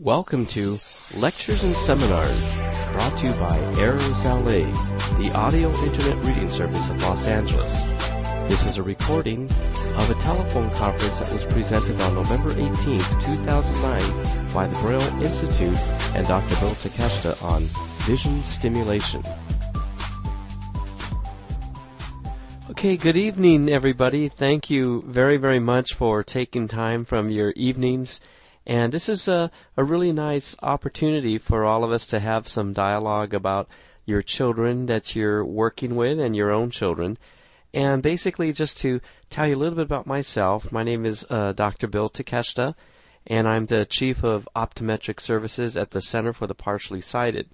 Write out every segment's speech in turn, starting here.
Welcome to Lectures and Seminars, brought to you by LA, the audio internet reading service of Los Angeles. This is a recording of a telephone conference that was presented on November 18, 2009 by the Braille Institute and Dr. Bill Takeshita on vision stimulation. Okay, good evening everybody. Thank you very, very much for taking time from your evenings. And this is a, a really nice opportunity for all of us to have some dialogue about your children that you're working with and your own children. And basically just to tell you a little bit about myself, my name is uh, Dr. Bill Takeshita, and I'm the Chief of Optometric Services at the Center for the Partially Sighted.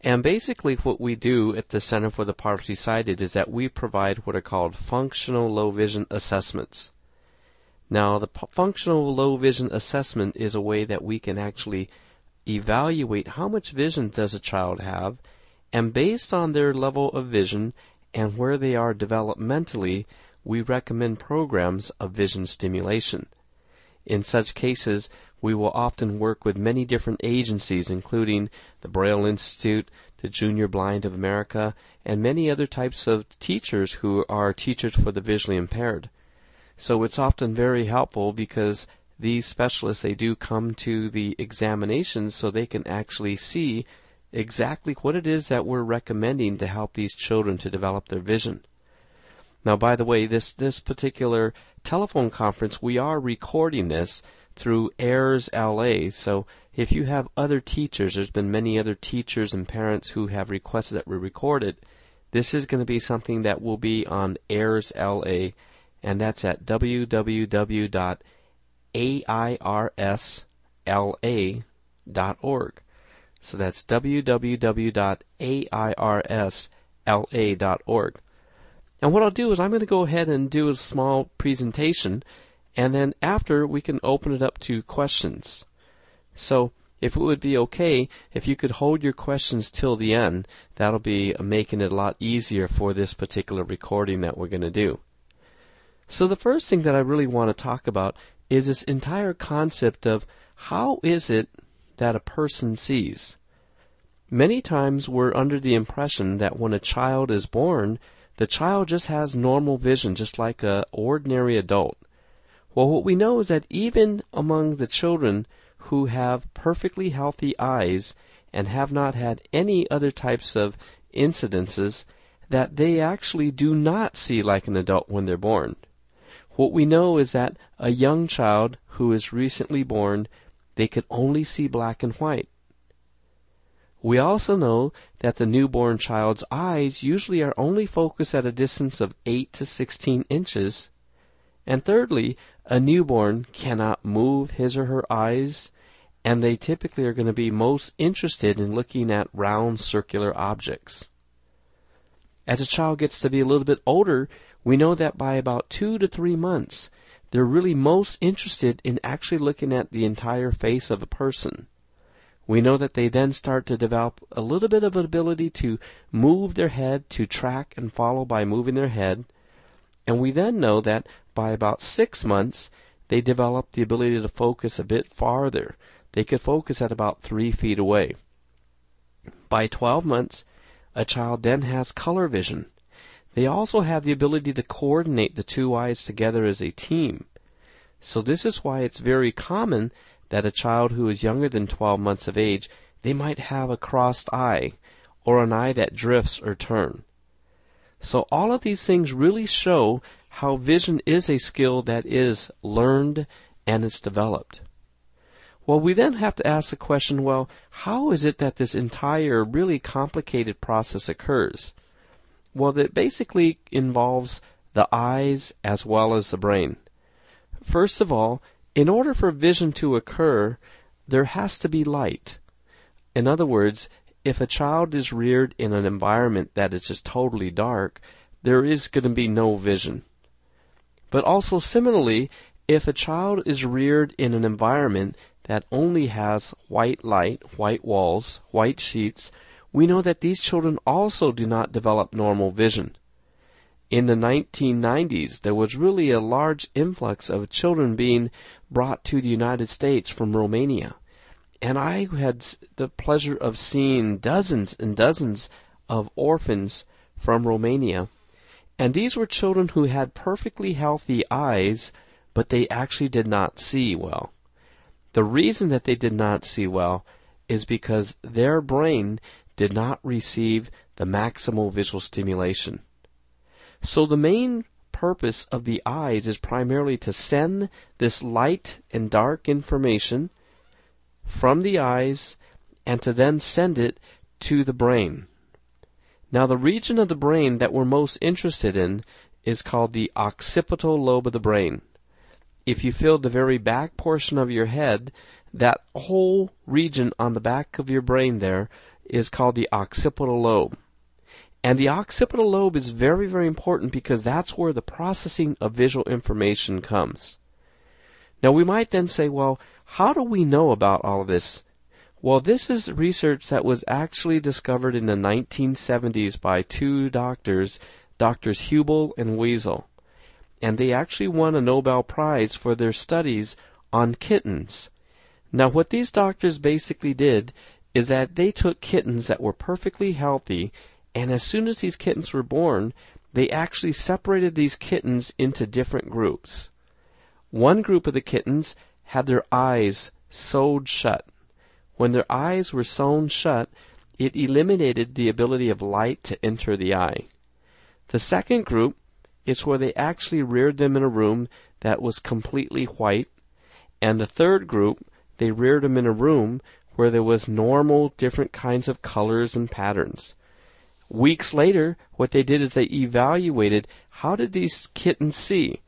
And basically what we do at the Center for the Partially Sighted is that we provide what are called functional low vision assessments. Now, the functional low vision assessment is a way that we can actually evaluate how much vision does a child have, and based on their level of vision and where they are developmentally, we recommend programs of vision stimulation. In such cases, we will often work with many different agencies, including the Braille Institute, the Junior Blind of America, and many other types of teachers who are teachers for the visually impaired. So it's often very helpful because these specialists, they do come to the examinations so they can actually see exactly what it is that we're recommending to help these children to develop their vision. Now, by the way, this, this particular telephone conference, we are recording this through Airs LA. So if you have other teachers, there's been many other teachers and parents who have requested that we record it. This is going to be something that will be on Airs LA, and that's at www.airsla.org. So that's www.airsla.org. And what I'll do is I'm going to go ahead and do a small presentation and then after we can open it up to questions. So if it would be okay, if you could hold your questions till the end, that'll be making it a lot easier for this particular recording that we're going to do. So the first thing that I really want to talk about is this entire concept of how is it that a person sees? Many times we're under the impression that when a child is born, the child just has normal vision, just like a ordinary adult. Well, what we know is that even among the children who have perfectly healthy eyes and have not had any other types of incidences, that they actually do not see like an adult when they're born. What we know is that a young child who is recently born, they can only see black and white. We also know that the newborn child's eyes usually are only focused at a distance of 8 to 16 inches. And thirdly, a newborn cannot move his or her eyes, and they typically are going to be most interested in looking at round circular objects. As a child gets to be a little bit older, we know that by about two to three months, they're really most interested in actually looking at the entire face of a person. We know that they then start to develop a little bit of ability to move their head, to track and follow by moving their head. And we then know that by about six months, they develop the ability to focus a bit farther. They could focus at about three feet away. By 12 months, a child then has color vision. They also have the ability to coordinate the two eyes together as a team. So this is why it's very common that a child who is younger than 12 months of age, they might have a crossed eye or an eye that drifts or turn. So all of these things really show how vision is a skill that is learned and it's developed. Well, we then have to ask the question, well, how is it that this entire really complicated process occurs? Well, it basically involves the eyes as well as the brain. First of all, in order for vision to occur, there has to be light. In other words, if a child is reared in an environment that is just totally dark, there is going to be no vision. But also similarly, if a child is reared in an environment that only has white light, white walls, white sheets, we know that these children also do not develop normal vision. In the 1990s, there was really a large influx of children being brought to the United States from Romania. And I had the pleasure of seeing dozens and dozens of orphans from Romania. And these were children who had perfectly healthy eyes, but they actually did not see well. The reason that they did not see well is because their brain did not receive the maximal visual stimulation. So the main purpose of the eyes is primarily to send this light and dark information from the eyes and to then send it to the brain. Now the region of the brain that we're most interested in is called the occipital lobe of the brain. If you feel the very back portion of your head, that whole region on the back of your brain there is called the occipital lobe. And the occipital lobe is very, very important because that's where the processing of visual information comes. Now we might then say, well, how do we know about all of this? Well, this is research that was actually discovered in the 1970s by two doctors, Doctors Hubel and Wiesel. And they actually won a Nobel Prize for their studies on kittens. Now, what these doctors basically did is that they took kittens that were perfectly healthy, and as soon as these kittens were born, they actually separated these kittens into different groups. One group of the kittens had their eyes sewed shut. When their eyes were sewn shut, it eliminated the ability of light to enter the eye. The second group is where they actually reared them in a room that was completely white, and the third group, they reared them in a room where there was normal different kinds of colors and patterns. Weeks later, what they did is they evaluated how did these kittens see?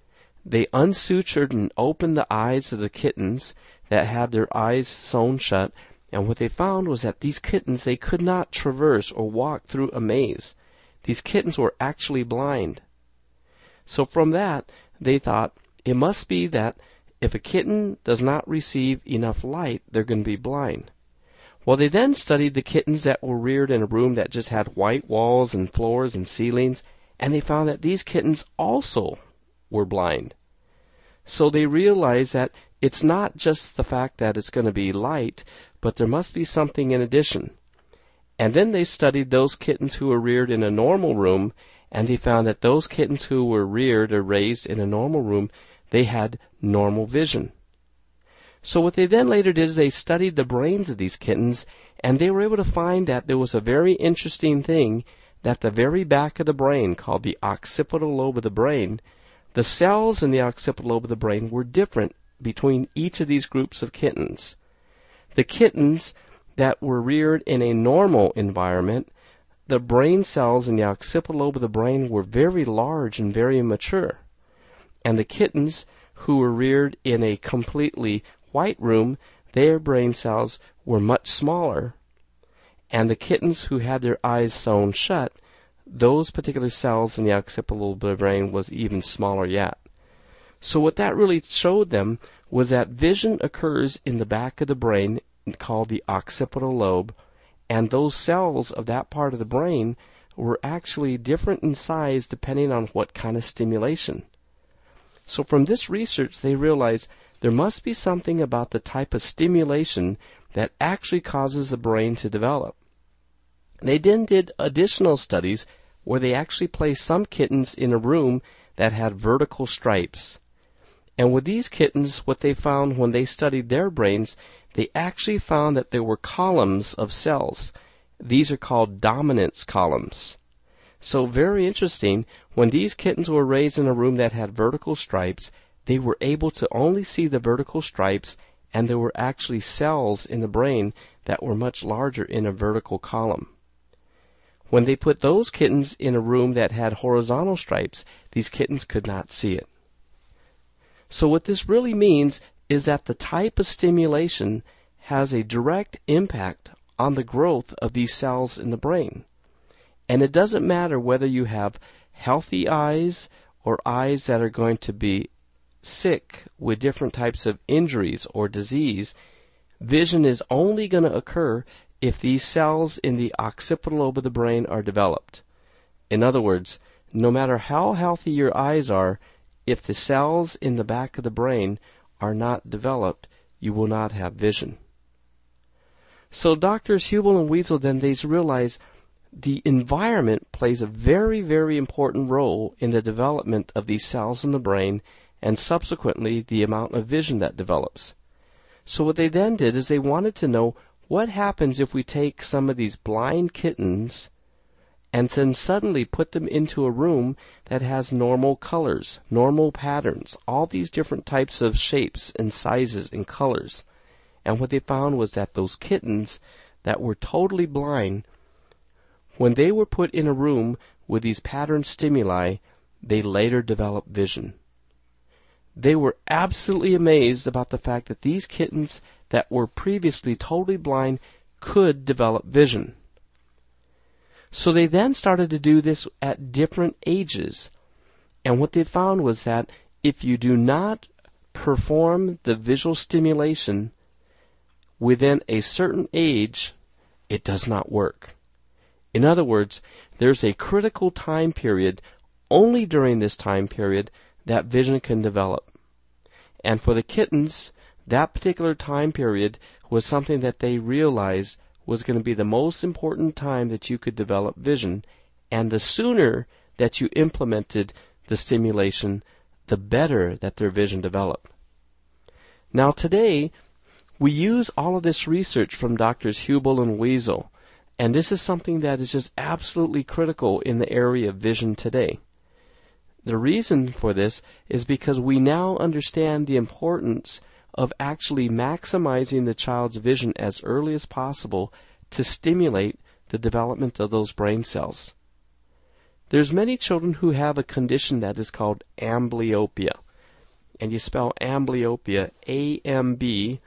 They unsutured and opened the eyes of the kittens that had their eyes sewn shut, and what they found was that these kittens they could not traverse or walk through a maze. These kittens were actually blind. So from that, they thought it must be that if a kitten does not receive enough light, they're going to be blind. Well, they then studied the kittens that were reared in a room that just had white walls and floors and ceilings, and they found that these kittens also were blind. So they realized that it's not just the fact that it's going to be light, but there must be something in addition. And then they studied those kittens who were reared in a normal room, and they found that those kittens who were reared or raised in a normal room, they had normal vision. So what they then later did is they studied the brains of these kittens and they were able to find that there was a very interesting thing that the very back of the brain called the occipital lobe of the brain, the cells in the occipital lobe of the brain were different between each of these groups of kittens. The kittens that were reared in a normal environment, the brain cells in the occipital lobe of the brain were very large and very mature. And the kittens who were reared in a completely white room, their brain cells were much smaller. And the kittens who had their eyes sewn shut, those particular cells in the occipital brain was even smaller yet. So what that really showed them was that vision occurs in the back of the brain called the occipital lobe, and those cells of that part of the brain were actually different in size depending on what kind of stimulation. So from this research, they realized there must be something about the type of stimulation that actually causes the brain to develop. They then did additional studies where they actually placed some kittens in a room that had vertical stripes. And with these kittens, what they found when they studied their brains, they actually found that there were columns of cells. These are called dominance columns. So very interesting, when these kittens were raised in a room that had vertical stripes, they were able to only see the vertical stripes and there were actually cells in the brain that were much larger in a vertical column. When they put those kittens in a room that had horizontal stripes, these kittens could not see it. So what this really means is that the type of stimulation has a direct impact on the growth of these cells in the brain. And it doesn't matter whether you have healthy eyes or eyes that are going to be sick with different types of injuries or disease, vision is only going to occur if these cells in the occipital lobe of the brain are developed. In other words, no matter how healthy your eyes are, if the cells in the back of the brain are not developed, you will not have vision. So doctors Hubel and Wiesel then they realize the environment plays a very, very important role in the development of these cells in the brain and subsequently the amount of vision that develops. So what they then did is they wanted to know what happens if we take some of these blind kittens and then suddenly put them into a room that has normal colors, normal patterns, all these different types of shapes and sizes and colors. And what they found was that those kittens that were totally blind, when they were put in a room with these pattern stimuli, they later developed vision. They were absolutely amazed about the fact that these kittens that were previously totally blind could develop vision. So they then started to do this at different ages. And what they found was that if you do not perform the visual stimulation within a certain age, it does not work. In other words, there's a critical time period only during this time period that vision can develop. And for the kittens, that particular time period was something that they realized was going to be the most important time that you could develop vision. And the sooner that you implemented the stimulation, the better that their vision developed. Now today, we use all of this research from doctors Hubel and Wiesel, and this is something that is just absolutely critical in the area of vision today. The reason for this is because we now understand the importance of actually maximizing the child's vision as early as possible to stimulate the development of those brain cells. There's many children who have a condition that is called amblyopia. And you spell amblyopia A M B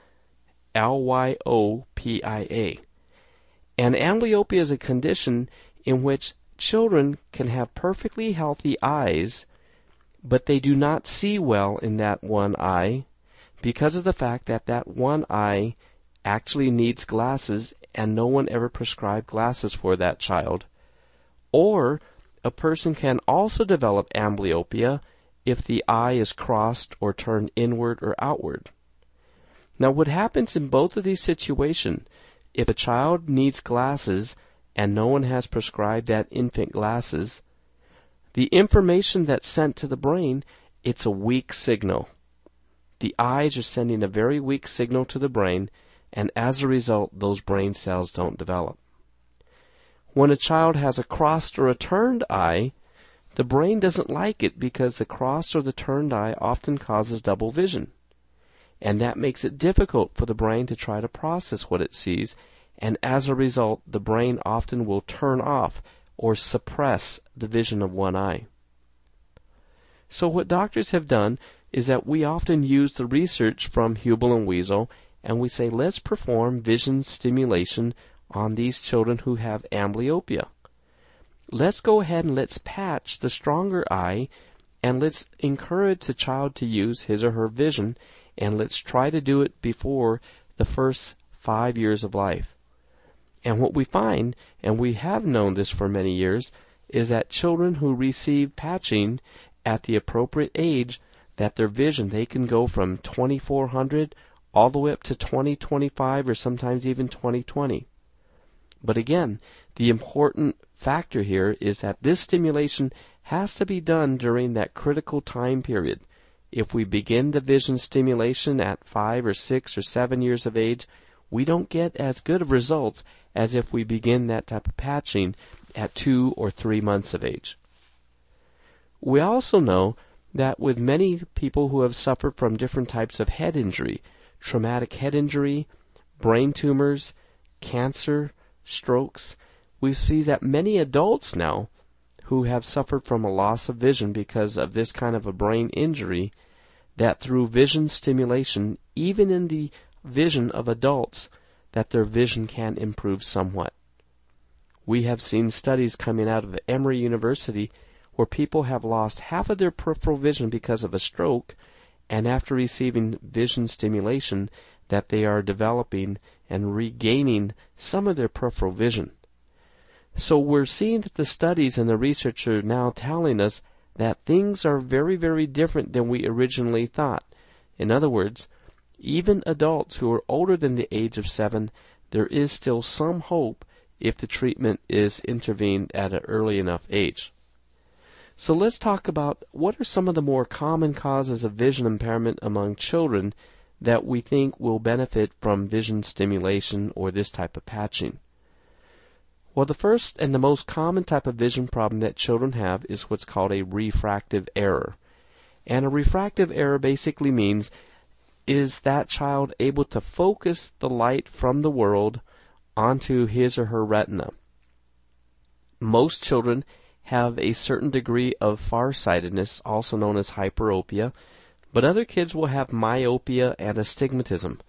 L Y O P I A. And amblyopia is a condition in which children can have perfectly healthy eyes but they do not see well in that one eye because of the fact that that one eye actually needs glasses and no one ever prescribed glasses for that child. Or a person can also develop amblyopia if the eye is crossed or turned inward or outward. Now what happens in both of these situations, if a child needs glasses and no one has prescribed that infant glasses, the information that's sent to the brain, it's a weak signal. The eyes are sending a very weak signal to the brain, and as a result, those brain cells don't develop. When a child has a crossed or a turned eye, the brain doesn't like it because the crossed or the turned eye often causes double vision. And that makes it difficult for the brain to try to process what it sees, and as a result, the brain often will turn off or suppress the vision of one eye. So what doctors have done is that we often use the research from Hubel and Wiesel and we say let's perform vision stimulation on these children who have amblyopia. Let's go ahead and let's patch the stronger eye and let's encourage the child to use his or her vision and let's try to do it before the first five years of life. And what we find, and we have known this for many years, is that children who receive patching at the appropriate age, that their vision, they can go from 2400 all the way up to 2025 or sometimes even 2020. But again, the important factor here is that this stimulation has to be done during that critical time period. If we begin the vision stimulation at 5 or 6 or 7 years of age, we don't get as good of results as if we begin that type of patching at two or three months of age. We also know that with many people who have suffered from different types of head injury, traumatic head injury, brain tumors, cancer, strokes, we see that many adults now who have suffered from a loss of vision because of this kind of a brain injury, that through vision stimulation, even in the vision of adults, that their vision can improve somewhat. We have seen studies coming out of Emory University where people have lost half of their peripheral vision because of a stroke, and after receiving vision stimulation, that they are developing and regaining some of their peripheral vision. So we're seeing that the studies and the research are now telling us that things are very, very different than we originally thought. In other words, even adults who are older than the age of seven, there is still some hope if the treatment is intervened at an early enough age. So let's talk about what are some of the more common causes of vision impairment among children that we think will benefit from vision stimulation or this type of patching. Well, the first and the most common type of vision problem that children have is what's called a refractive error. And a refractive error basically means is that child able to focus the light from the world onto his or her retina? Most children have a certain degree of farsightedness, also known as hyperopia, but other kids will have myopia and astigmatism.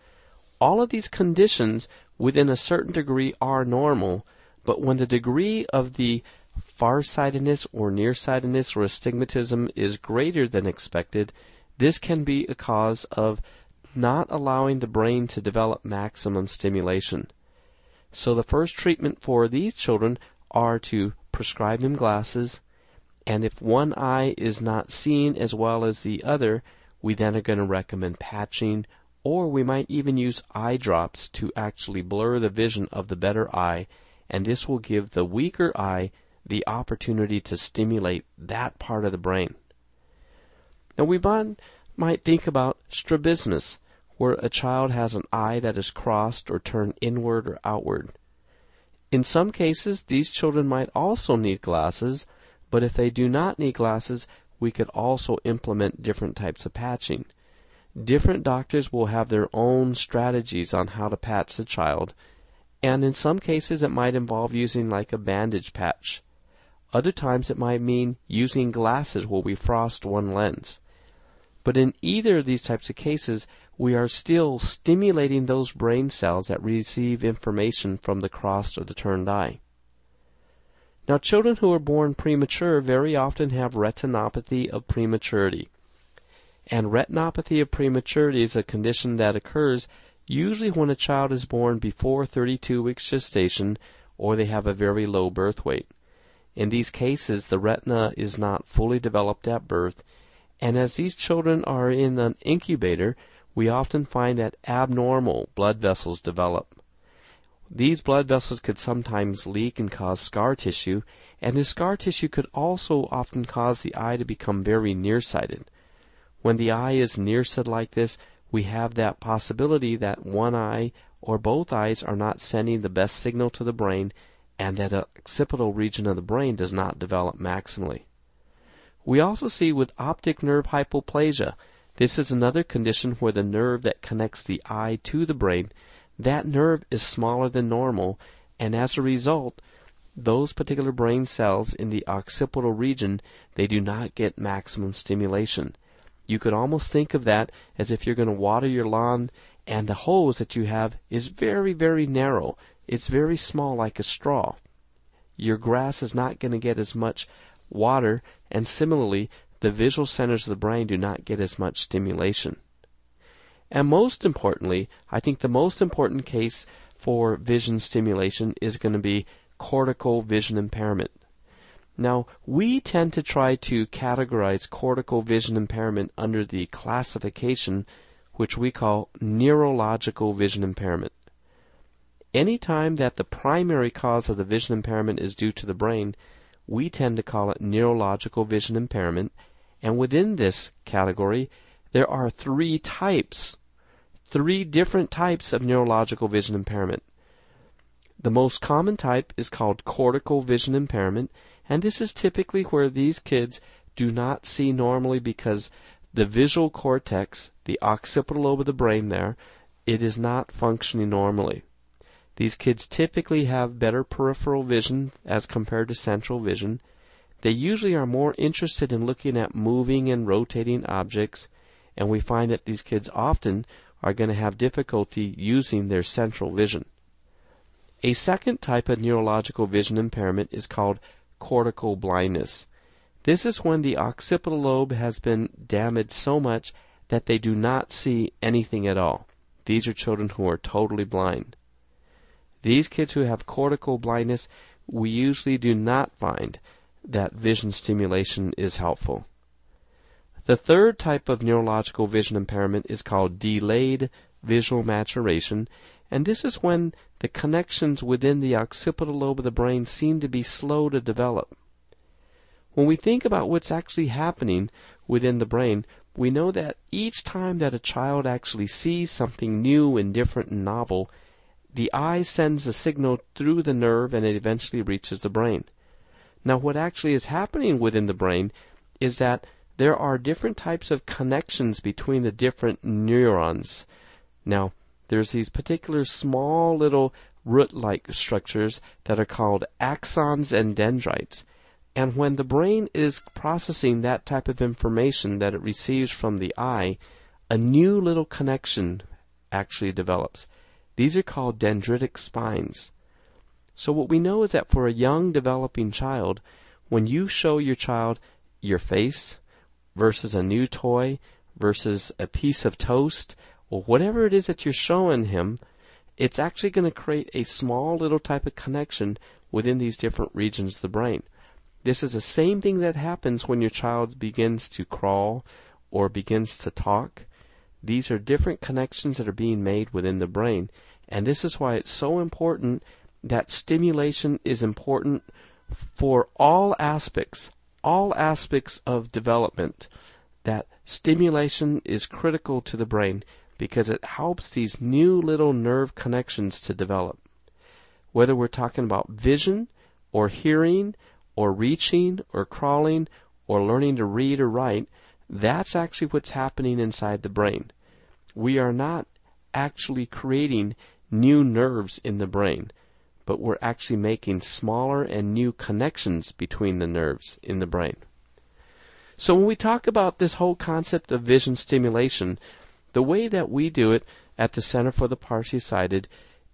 All of these conditions within a certain degree are normal, but when the degree of the farsightedness or nearsightedness or astigmatism is greater than expected, this can be a cause of not allowing the brain to develop maximum stimulation. So the first treatment for these children are to prescribe them glasses, and if one eye is not seeing as well as the other, we then are going to recommend patching, or we might even use eye drops to actually blur the vision of the better eye and this will give the weaker eye the opportunity to stimulate that part of the brain. Now we might think about strabismus, where a child has an eye that is crossed or turned inward or outward. In some cases, these children might also need glasses, but if they do not need glasses, we could also implement different types of patching. Different doctors will have their own strategies on how to patch the child, and in some cases it might involve using like a bandage patch. Other times it might mean using glasses where we frost one lens. But in either of these types of cases, we are still stimulating those brain cells that receive information from the crossed or the turned eye. Now, children who are born premature very often have retinopathy of prematurity. And retinopathy of prematurity is a condition that occurs usually when a child is born before 32 weeks gestation or they have a very low birth weight. In these cases, the retina is not fully developed at birth, and as these children are in an incubator, we often find that abnormal blood vessels develop. These blood vessels could sometimes leak and cause scar tissue, and this scar tissue could also often cause the eye to become very nearsighted. When the eye is nearsighted like this, we have that possibility that one eye or both eyes are not sending the best signal to the brain and that a occipital region of the brain does not develop maximally. We also see with optic nerve hypoplasia, this is another condition where the nerve that connects the eye to the brain, that nerve is smaller than normal, and as a result, those particular brain cells in the occipital region, they do not get maximum stimulation. You could almost think of that as if you're going to water your lawn and the hose that you have is very, very narrow. It's very small like a straw. Your grass is not going to get as much water and similarly the visual centers of the brain do not get as much stimulation. And most importantly, I think the most important case for vision stimulation is going to be cortical vision impairment. Now, we tend to try to categorize cortical vision impairment under the classification which we call neurological vision impairment. Any time that the primary cause of the vision impairment is due to the brain, we tend to call it neurological vision impairment, and within this category, there are three types, three different types of neurological vision impairment. The most common type is called cortical vision impairment, and this is typically where these kids do not see normally because the visual cortex, the occipital lobe of the brain there, it is not functioning normally. These kids typically have better peripheral vision as compared to central vision. They usually are more interested in looking at moving and rotating objects, and we find that these kids often are going to have difficulty using their central vision. A second type of neurological vision impairment is called cortical blindness. This is when the occipital lobe has been damaged so much that they do not see anything at all. These are children who are totally blind. These kids who have cortical blindness, we usually do not find that vision stimulation is helpful. The third type of neurological vision impairment is called delayed visual maturation, And this is when the connections within the occipital lobe of the brain seem to be slow to develop. When we think about what's actually happening within the brain, we know that each time that a child actually sees something new and different and novel, the eye sends a signal through the nerve and it eventually reaches the brain. Now, what actually is happening within the brain is that there are different types of connections between the different neurons. Now, there's these particular small little root-like structures that are called axons and dendrites. And when the brain is processing that type of information that it receives from the eye, a new little connection actually develops. These are called dendritic spines. So what we know is that for a young developing child, when you show your child your face versus a new toy versus a piece of toast or whatever it is that you're showing him, it's actually going to create a small little type of connection within these different regions of the brain. This is the same thing that happens when your child begins to crawl or begins to talk. These are different connections that are being made within the brain. And this is why it's so important that stimulation is important for all aspects, all aspects of development. That stimulation is critical to the brain because it helps these new little nerve connections to develop. Whether we're talking about vision or hearing or reaching or crawling or learning to read or write, that's actually what's happening inside the brain. We are not actually creating new nerves in the brain, but we're actually making smaller and new connections between the nerves in the brain. So when we talk about this whole concept of vision stimulation, the way that we do it at the Center for the Partially Sighted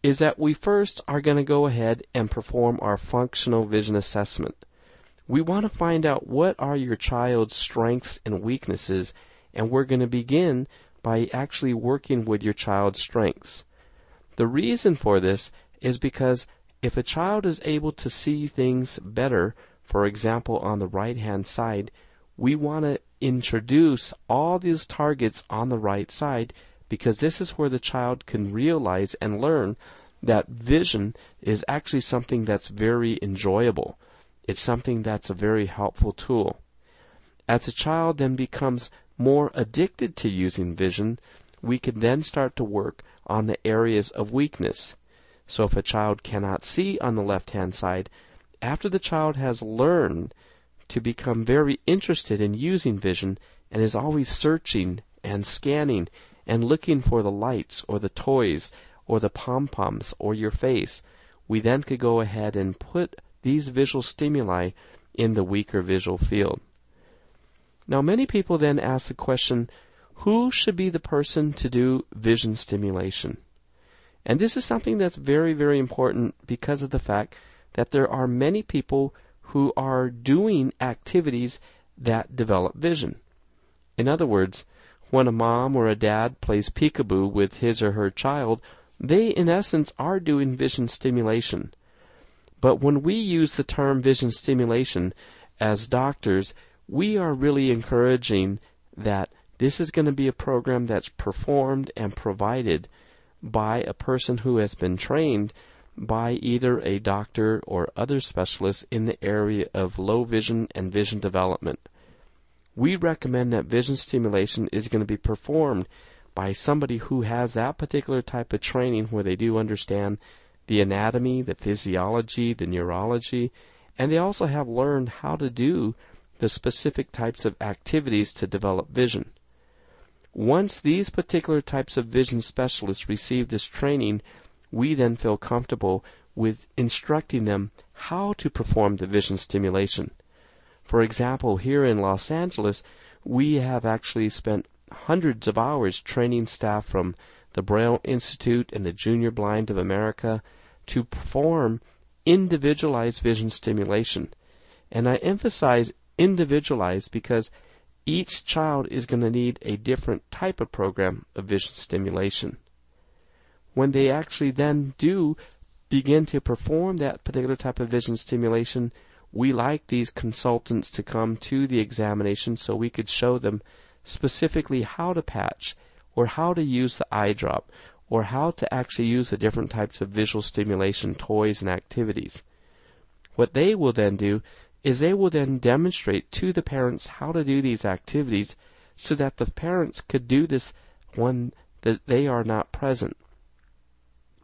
is that we first are going to go ahead and perform our functional vision assessment. We want to find out what are your child's strengths and weaknesses, and we're going to begin by actually working with your child's strengths. The reason for this is because if a child is able to see things better, for example, on the right hand side, we want to introduce all these targets on the right side because this is where the child can realize and learn that vision is actually something that's very enjoyable. It's something that's a very helpful tool. As a child then becomes more addicted to using vision, we can then start to work on the areas of weakness. So if a child cannot see on the left hand side, after the child has learned to become very interested in using vision and is always searching and scanning and looking for the lights or the toys or the pom poms or your face, we then could go ahead and put these visual stimuli in the weaker visual field. Now, many people then ask the question who should be the person to do vision stimulation? And this is something that's very, very important because of the fact that there are many people who are doing activities that develop vision. In other words, when a mom or a dad plays peekaboo with his or her child, they in essence are doing vision stimulation. But when we use the term vision stimulation as doctors, we are really encouraging that this is going to be a program that's performed and provided by a person who has been trained by either a doctor or other specialists in the area of low vision and vision development. We recommend that vision stimulation is going to be performed by somebody who has that particular type of training where they do understand the anatomy, the physiology, the neurology, and they also have learned how to do the specific types of activities to develop vision. Once these particular types of vision specialists receive this training, we then feel comfortable with instructing them how to perform the vision stimulation. For example, here in Los Angeles, we have actually spent hundreds of hours training staff from the Braille Institute and the Junior Blind of America to perform individualized vision stimulation. And I emphasize individualized because each child is going to need a different type of program of vision stimulation when they actually then do begin to perform that particular type of vision stimulation, we like these consultants to come to the examination so we could show them specifically how to patch or how to use the eye drop or how to actually use the different types of visual stimulation toys and activities. What they will then do is they will then demonstrate to the parents how to do these activities so that the parents could do this when that they are not present.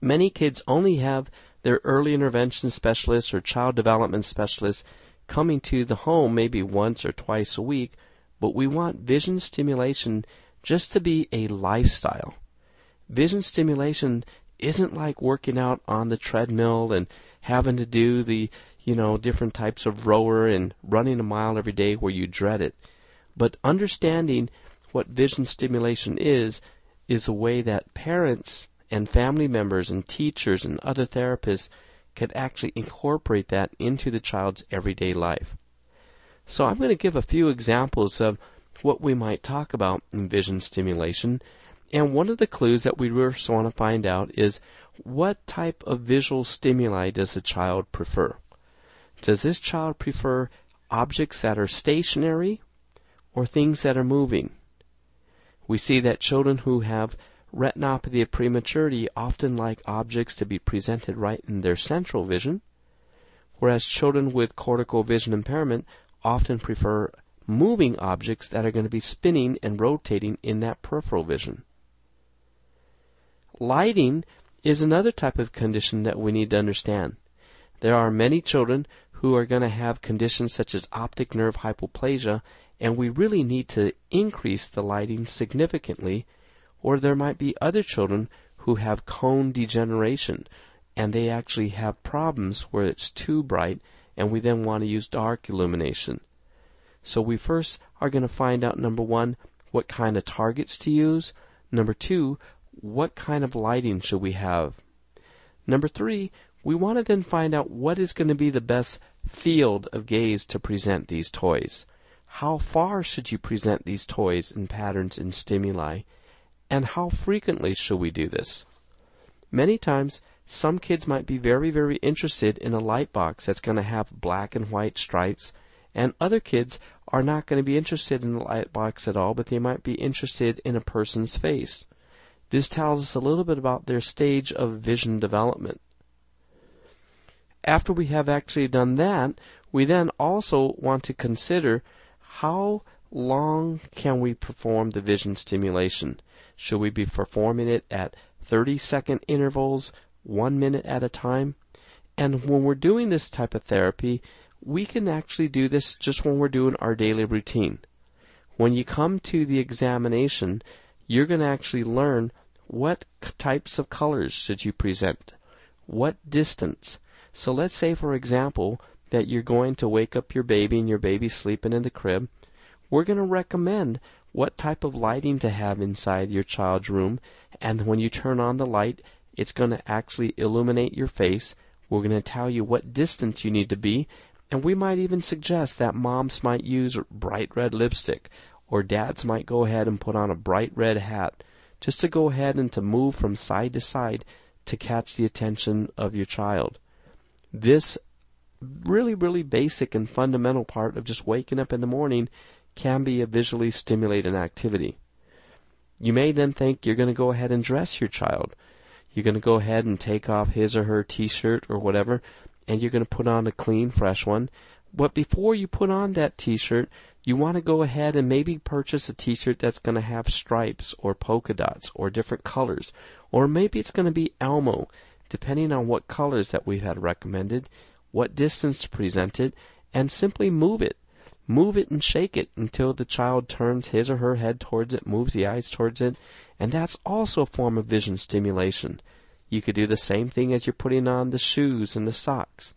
Many kids only have their early intervention specialists or child development specialists coming to the home maybe once or twice a week, but we want vision stimulation just to be a lifestyle. Vision stimulation isn't like working out on the treadmill and having to do the, you know, different types of rower and running a mile every day where you dread it. But understanding what vision stimulation is, is a way that parents and family members and teachers and other therapists could actually incorporate that into the child's everyday life. So I'm going to give a few examples of what we might talk about in vision stimulation. And one of the clues that we first want to find out is what type of visual stimuli does the child prefer? Does this child prefer objects that are stationary or things that are moving? We see that children who have retinopathy of prematurity often like objects to be presented right in their central vision, whereas children with cortical vision impairment often prefer moving objects that are going to be spinning and rotating in that peripheral vision. Lighting is another type of condition that we need to understand. There are many children who are going to have conditions such as optic nerve hypoplasia, and we really need to increase the lighting significantly or there might be other children who have cone degeneration and they actually have problems where it's too bright and we then want to use dark illumination. So we first are going to find out number one, what kind of targets to use. Number two, what kind of lighting should we have? Number three, we want to then find out what is going to be the best field of gaze to present these toys. How far should you present these toys and patterns and stimuli? And how frequently should we do this? Many times, some kids might be very, very interested in a light box that's going to have black and white stripes, and other kids are not going to be interested in the light box at all, but they might be interested in a person's face. This tells us a little bit about their stage of vision development. After we have actually done that, we then also want to consider how long can we perform the vision stimulation. Should we be performing it at 30 second intervals, one minute at a time? And when we're doing this type of therapy, we can actually do this just when we're doing our daily routine. When you come to the examination, you're going to actually learn what types of colors should you present, what distance. So let's say, for example, that you're going to wake up your baby and your baby's sleeping in the crib. We're going to recommend what type of lighting to have inside your child's room, and when you turn on the light, it's going to actually illuminate your face. We're going to tell you what distance you need to be, and we might even suggest that moms might use bright red lipstick, or dads might go ahead and put on a bright red hat, just to go ahead and to move from side to side to catch the attention of your child. This really, really basic and fundamental part of just waking up in the morning can be a visually stimulating activity. You may then think you're going to go ahead and dress your child. You're going to go ahead and take off his or her t-shirt or whatever, and you're going to put on a clean, fresh one. But before you put on that t-shirt, you want to go ahead and maybe purchase a t-shirt that's going to have stripes or polka dots or different colors. Or maybe it's going to be Elmo, depending on what colors that we've had recommended, what distance to present it, and simply move it. Move it and shake it until the child turns his or her head towards it, moves the eyes towards it, and that's also a form of vision stimulation. You could do the same thing as you're putting on the shoes and the socks.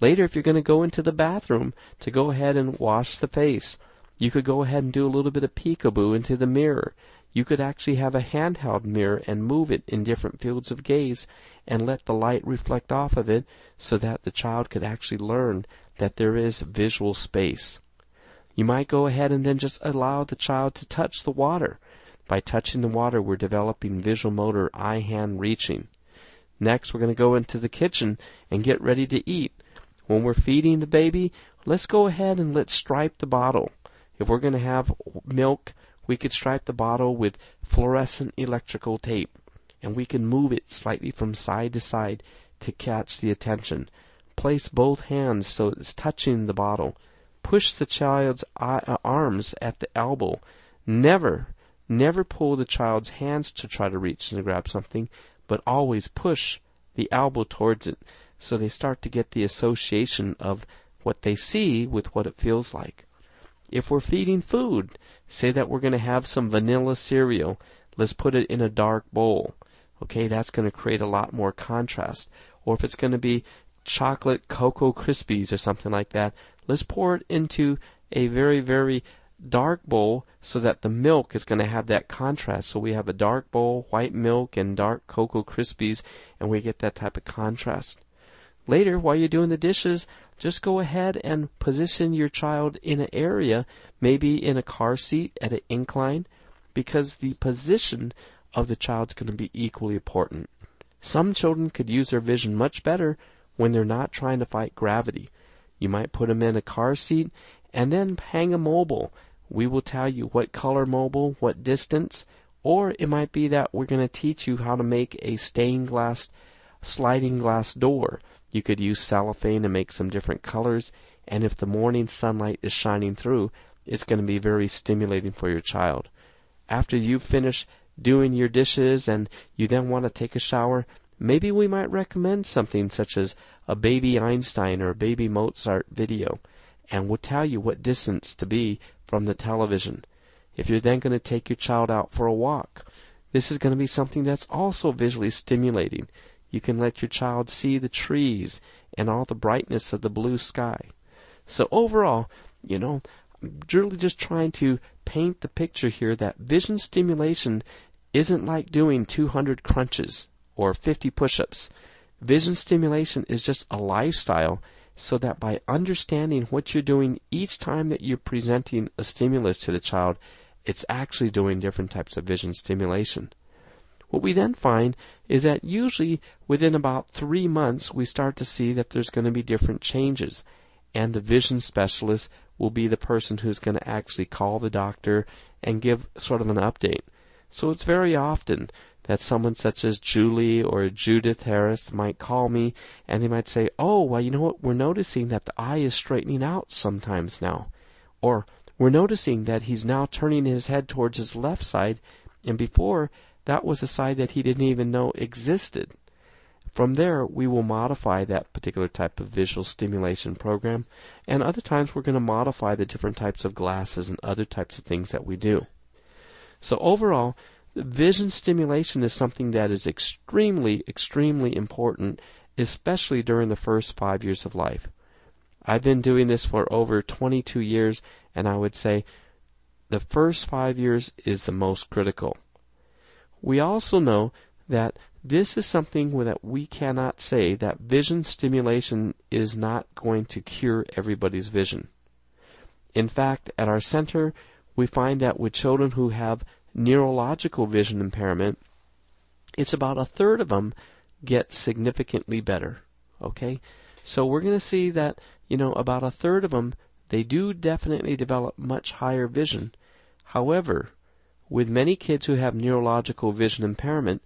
Later, if you're going to go into the bathroom to go ahead and wash the face, you could go ahead and do a little bit of peekaboo into the mirror. You could actually have a handheld mirror and move it in different fields of gaze and let the light reflect off of it so that the child could actually learn that there is visual space. You might go ahead and then just allow the child to touch the water. By touching the water, we're developing visual motor eye hand reaching. Next, we're going to go into the kitchen and get ready to eat. When we're feeding the baby, let's go ahead and let's stripe the bottle. If we're going to have milk, we could stripe the bottle with fluorescent electrical tape. And we can move it slightly from side to side to catch the attention. Place both hands so it's touching the bottle. Push the child's uh, arms at the elbow. Never, never pull the child's hands to try to reach and grab something, but always push the elbow towards it so they start to get the association of what they see with what it feels like. If we're feeding food, say that we're going to have some vanilla cereal, let's put it in a dark bowl. Okay, that's going to create a lot more contrast. Or if it's going to be chocolate Cocoa Krispies or something like that, let's pour it into a very, very dark bowl so that the milk is going to have that contrast. So we have a dark bowl, white milk, and dark Cocoa Krispies, and we get that type of contrast. Later, while you're doing the dishes, just go ahead and position your child in an area, maybe in a car seat at an incline, because the position of the child is going to be equally important. Some children could use their vision much better when they're not trying to fight gravity. You might put them in a car seat and then hang a mobile. We will tell you what color mobile, what distance, or it might be that we're going to teach you how to make a stained glass sliding glass door. You could use cellophane and make some different colors, and if the morning sunlight is shining through, it's going to be very stimulating for your child. After you finish doing your dishes and you then want to take a shower, maybe we might recommend something such as a baby Einstein or a baby Mozart video, and we'll tell you what distance to be from the television. If you're then going to take your child out for a walk, this is going to be something that's also visually stimulating. You can let your child see the trees and all the brightness of the blue sky. So overall, you know, I'm really just trying to paint the picture here that vision stimulation isn't like doing 200 crunches or 50 push-ups. Vision stimulation is just a lifestyle so that by understanding what you're doing each time that you're presenting a stimulus to the child, it's actually doing different types of vision stimulation. What we then find is that usually within about three months we start to see that there's going to be different changes and the vision specialist will be the person who's going to actually call the doctor and give sort of an update. So it's very often that someone such as Julie or Judith Harris might call me and they might say, Oh, well, you know what? We're noticing that the eye is straightening out sometimes now. Or, we're noticing that he's now turning his head towards his left side, and before, that was a side that he didn't even know existed. From there, we will modify that particular type of visual stimulation program, and other times we're going to modify the different types of glasses and other types of things that we do. So overall, vision stimulation is something that is extremely, extremely important, especially during the first five years of life. I've been doing this for over 22 years, and I would say the first five years is the most critical. We also know that this is something that we cannot say that vision stimulation is not going to cure everybody's vision. In fact, at our center, we find that with children who have neurological vision impairment, it's about a third of them get significantly better. Okay? So we're going to see that, you know, about a third of them, they do definitely develop much higher vision. However, with many kids who have neurological vision impairment,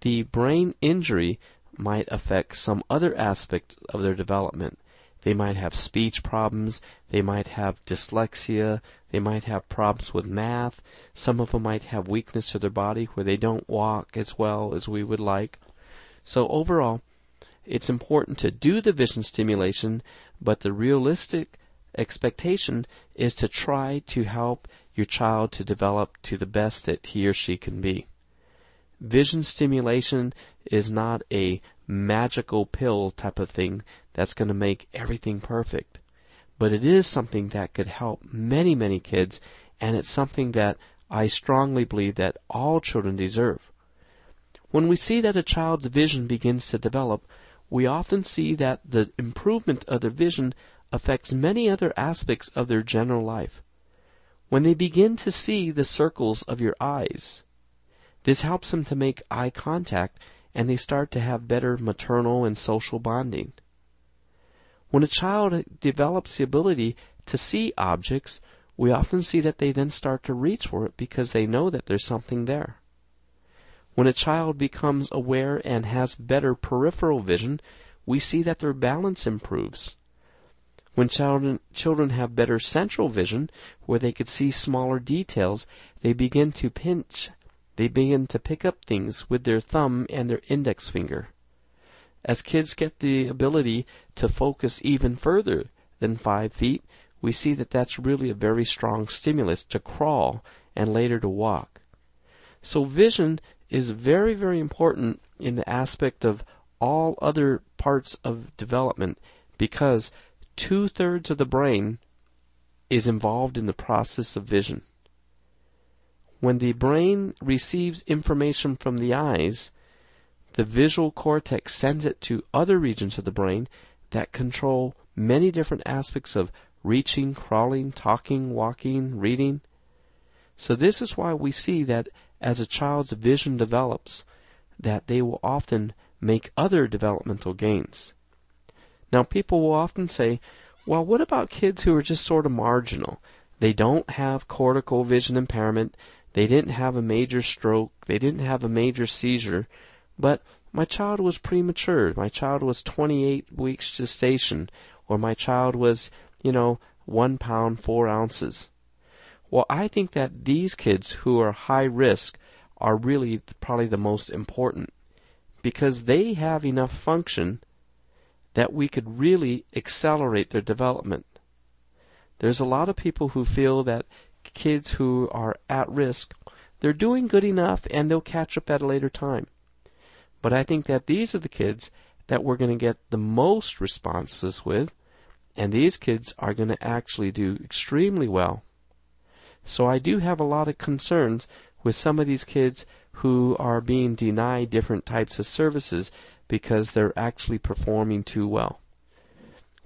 the brain injury might affect some other aspect of their development. They might have speech problems. They might have dyslexia. They might have problems with math. Some of them might have weakness to their body where they don't walk as well as we would like. So overall, it's important to do the vision stimulation, but the realistic expectation is to try to help your child to develop to the best that he or she can be. Vision stimulation is not a magical pill type of thing that's going to make everything perfect. But it is something that could help many, many kids, and it's something that I strongly believe that all children deserve. When we see that a child's vision begins to develop, we often see that the improvement of their vision affects many other aspects of their general life. When they begin to see the circles of your eyes, this helps them to make eye contact and they start to have better maternal and social bonding. When a child develops the ability to see objects, we often see that they then start to reach for it because they know that there's something there. When a child becomes aware and has better peripheral vision, we see that their balance improves. When children, children have better central vision, where they could see smaller details, they begin to pinch, they begin to pick up things with their thumb and their index finger. As kids get the ability to focus even further than five feet, we see that that's really a very strong stimulus to crawl and later to walk. So vision is very, very important in the aspect of all other parts of development because two thirds of the brain is involved in the process of vision. When the brain receives information from the eyes, the visual cortex sends it to other regions of the brain that control many different aspects of reaching, crawling, talking, walking, reading. So this is why we see that as a child's vision develops, that they will often make other developmental gains. Now, people will often say, well, what about kids who are just sort of marginal? They don't have cortical vision impairment. They didn't have a major stroke. They didn't have a major seizure. But my child was premature. My child was 28 weeks gestation. Or my child was, you know, one pound, four ounces. Well, I think that these kids who are high risk are really probably the most important because they have enough function that we could really accelerate their development. There's a lot of people who feel that kids who are at risk, they're doing good enough and they'll catch up at a later time. But I think that these are the kids that we're going to get the most responses with, and these kids are going to actually do extremely well. So I do have a lot of concerns with some of these kids who are being denied different types of services because they're actually performing too well.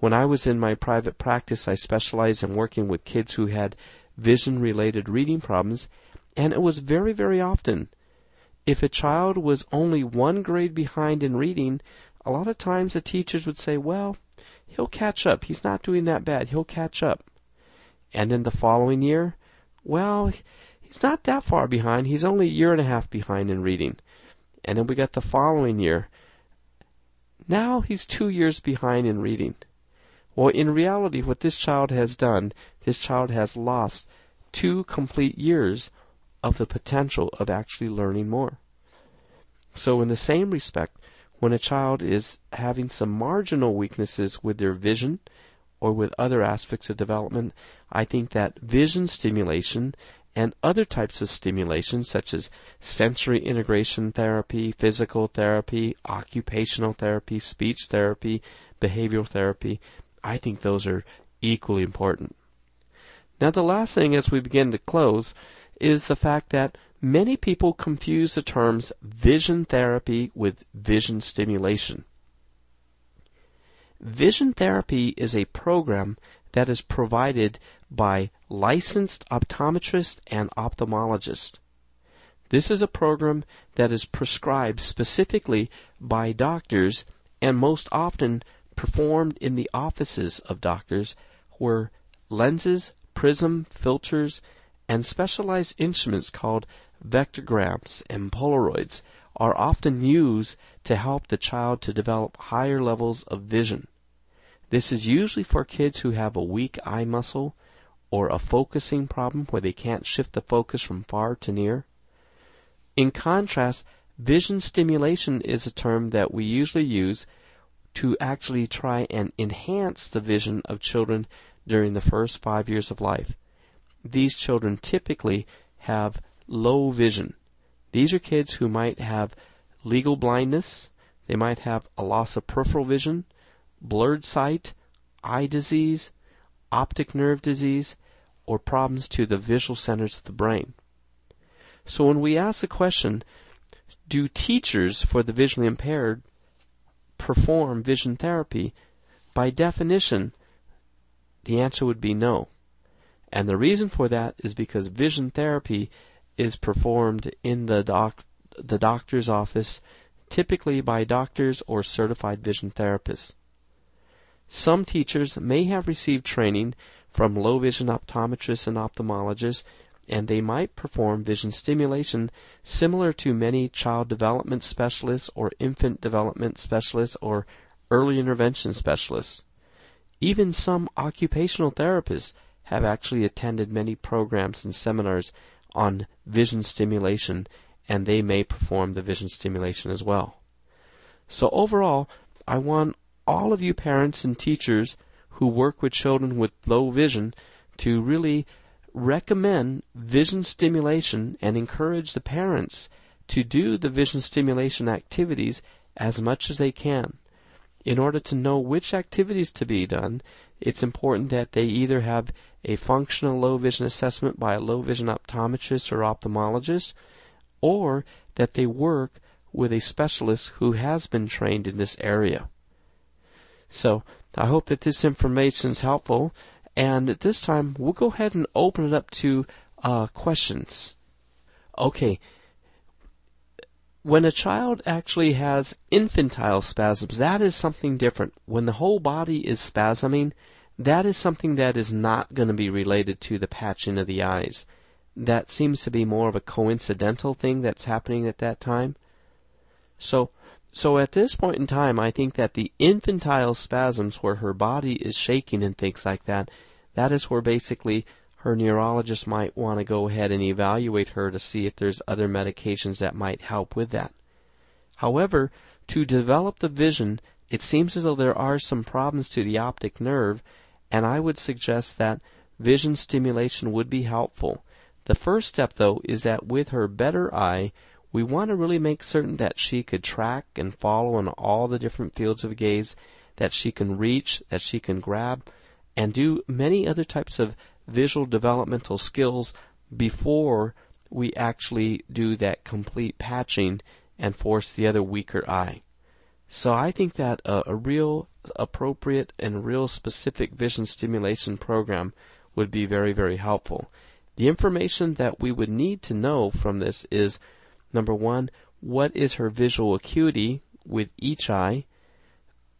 When I was in my private practice, I specialized in working with kids who had vision related reading problems, and it was very, very often. If a child was only one grade behind in reading, a lot of times the teachers would say, well, he'll catch up. He's not doing that bad. He'll catch up. And then the following year, well, he's not that far behind. He's only a year and a half behind in reading. And then we got the following year. Now he's two years behind in reading. Well, in reality, what this child has done, this child has lost two complete years of the potential of actually learning more. So, in the same respect, when a child is having some marginal weaknesses with their vision or with other aspects of development, I think that vision stimulation and other types of stimulation, such as sensory integration therapy, physical therapy, occupational therapy, speech therapy, behavioral therapy, I think those are equally important. Now, the last thing as we begin to close is the fact that many people confuse the terms vision therapy with vision stimulation. Vision therapy is a program that is provided by licensed optometrists and ophthalmologists. This is a program that is prescribed specifically by doctors and most often performed in the offices of doctors where lenses, prism, filters, and specialized instruments called vectograms and polaroids are often used to help the child to develop higher levels of vision. This is usually for kids who have a weak eye muscle or a focusing problem where they can't shift the focus from far to near. In contrast, vision stimulation is a term that we usually use to actually try and enhance the vision of children during the first five years of life. These children typically have low vision. These are kids who might have legal blindness, they might have a loss of peripheral vision, blurred sight, eye disease, optic nerve disease, or problems to the visual centers of the brain. So when we ask the question, do teachers for the visually impaired perform vision therapy? By definition, the answer would be no. And the reason for that is because vision therapy is performed in the doc, the doctor's office, typically by doctors or certified vision therapists. Some teachers may have received training from low vision optometrists and ophthalmologists, and they might perform vision stimulation similar to many child development specialists or infant development specialists or early intervention specialists. Even some occupational therapists have actually attended many programs and seminars on vision stimulation and they may perform the vision stimulation as well. So overall, I want all of you parents and teachers who work with children with low vision to really recommend vision stimulation and encourage the parents to do the vision stimulation activities as much as they can. In order to know which activities to be done, it's important that they either have a functional low vision assessment by a low vision optometrist or ophthalmologist, or that they work with a specialist who has been trained in this area. So, I hope that this information is helpful. And at this time, we'll go ahead and open it up to uh, questions. Okay. When a child actually has infantile spasms, that is something different. When the whole body is spasming, that is something that is not going to be related to the patching of the eyes. That seems to be more of a coincidental thing that's happening at that time. So, so at this point in time, I think that the infantile spasms where her body is shaking and things like that, that is where basically her neurologist might want to go ahead and evaluate her to see if there's other medications that might help with that. However, to develop the vision, it seems as though there are some problems to the optic nerve, and I would suggest that vision stimulation would be helpful. The first step, though, is that with her better eye, we want to really make certain that she could track and follow in all the different fields of gaze, that she can reach, that she can grab, and do many other types of visual developmental skills before we actually do that complete patching and force the other weaker eye. So I think that a, a real appropriate and real specific vision stimulation program would be very, very helpful. The information that we would need to know from this is number one, what is her visual acuity with each eye?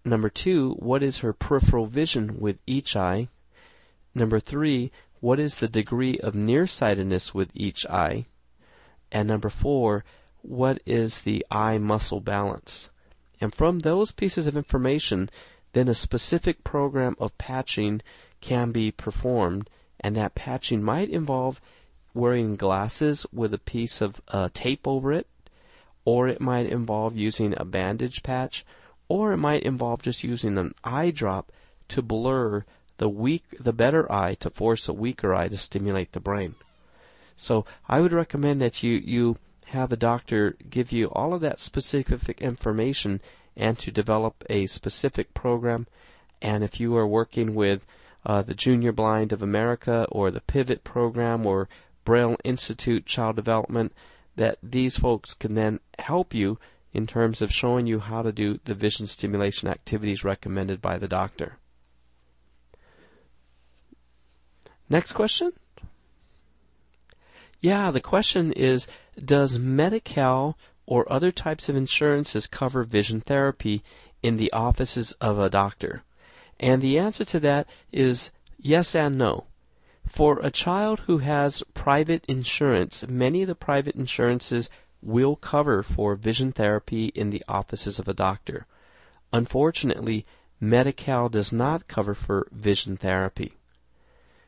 Number two, what is her peripheral vision with each eye? Number three, what is the degree of nearsightedness with each eye? And number four, what is the eye muscle balance? And from those pieces of information, then a specific program of patching can be performed, and that patching might involve wearing glasses with a piece of uh, tape over it, or it might involve using a bandage patch, or it might involve just using an eye drop to blur the weak, the better eye to force a weaker eye to stimulate the brain. So I would recommend that you, you have a doctor give you all of that specific information and to develop a specific program. And if you are working with uh, the Junior Blind of America or the Pivot program or Braille Institute Child Development, that these folks can then help you in terms of showing you how to do the vision stimulation activities recommended by the doctor. Next question? Yeah, the question is Does Medi-Cal or other types of insurances cover vision therapy in the offices of a doctor? And the answer to that is yes and no. For a child who has private insurance, many of the private insurances will cover for vision therapy in the offices of a doctor. Unfortunately, Medi-Cal does not cover for vision therapy.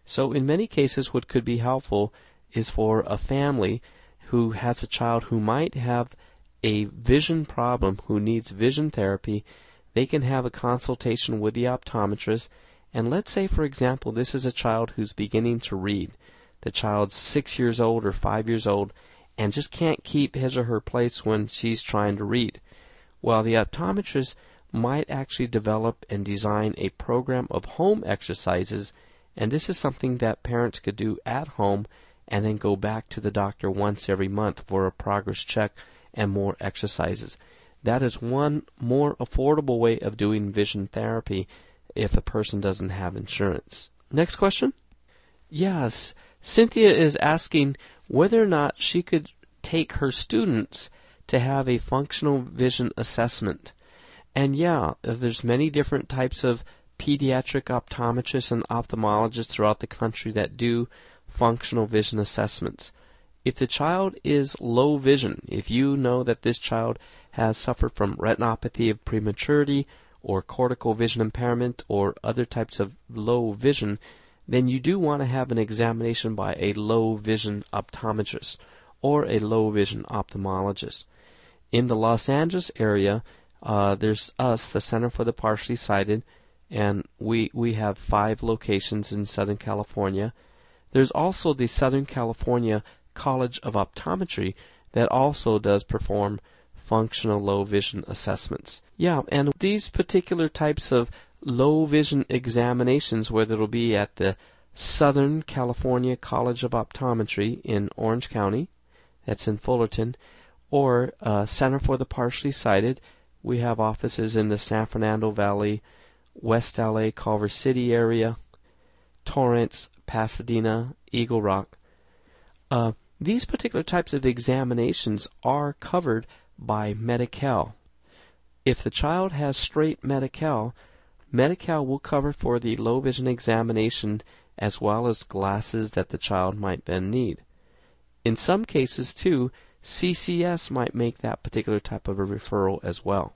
So in many cases what could be helpful is for a family who has a child who might have a vision problem who needs vision therapy, they can have a consultation with the optometrist and let's say for example this is a child who's beginning to read. The child's six years old or five years old and just can't keep his or her place when she's trying to read. Well, the optometrist might actually develop and design a program of home exercises, and this is something that parents could do at home and then go back to the doctor once every month for a progress check and more exercises. That is one more affordable way of doing vision therapy if a person doesn't have insurance. Next question? Yes, Cynthia is asking whether or not she could take her students to have a functional vision assessment. And yeah, there's many different types of pediatric optometrists and ophthalmologists throughout the country that do functional vision assessments. If the child is low vision, if you know that this child has suffered from retinopathy of prematurity or cortical vision impairment or other types of low vision, then you do want to have an examination by a low vision optometrist or a low vision ophthalmologist. In the Los Angeles area, uh, there's us, the Center for the Partially Sighted, and we we have five locations in Southern California. There's also the Southern California College of Optometry that also does perform functional low vision assessments. Yeah, and these particular types of low vision examinations, whether it'll be at the Southern California College of Optometry in Orange County, that's in Fullerton, or uh, Center for the Partially Sighted. We have offices in the San Fernando Valley, West LA, Culver City area, Torrance, Pasadena, Eagle Rock. Uh, these particular types of examinations are covered by Medi-Cal. If the child has straight Medi-Cal, Medi-Cal will cover for the low vision examination as well as glasses that the child might then need. In some cases, too, CCS might make that particular type of a referral as well.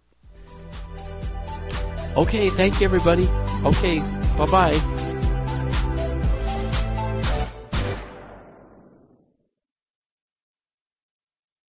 Okay, thank you everybody. Okay, bye bye.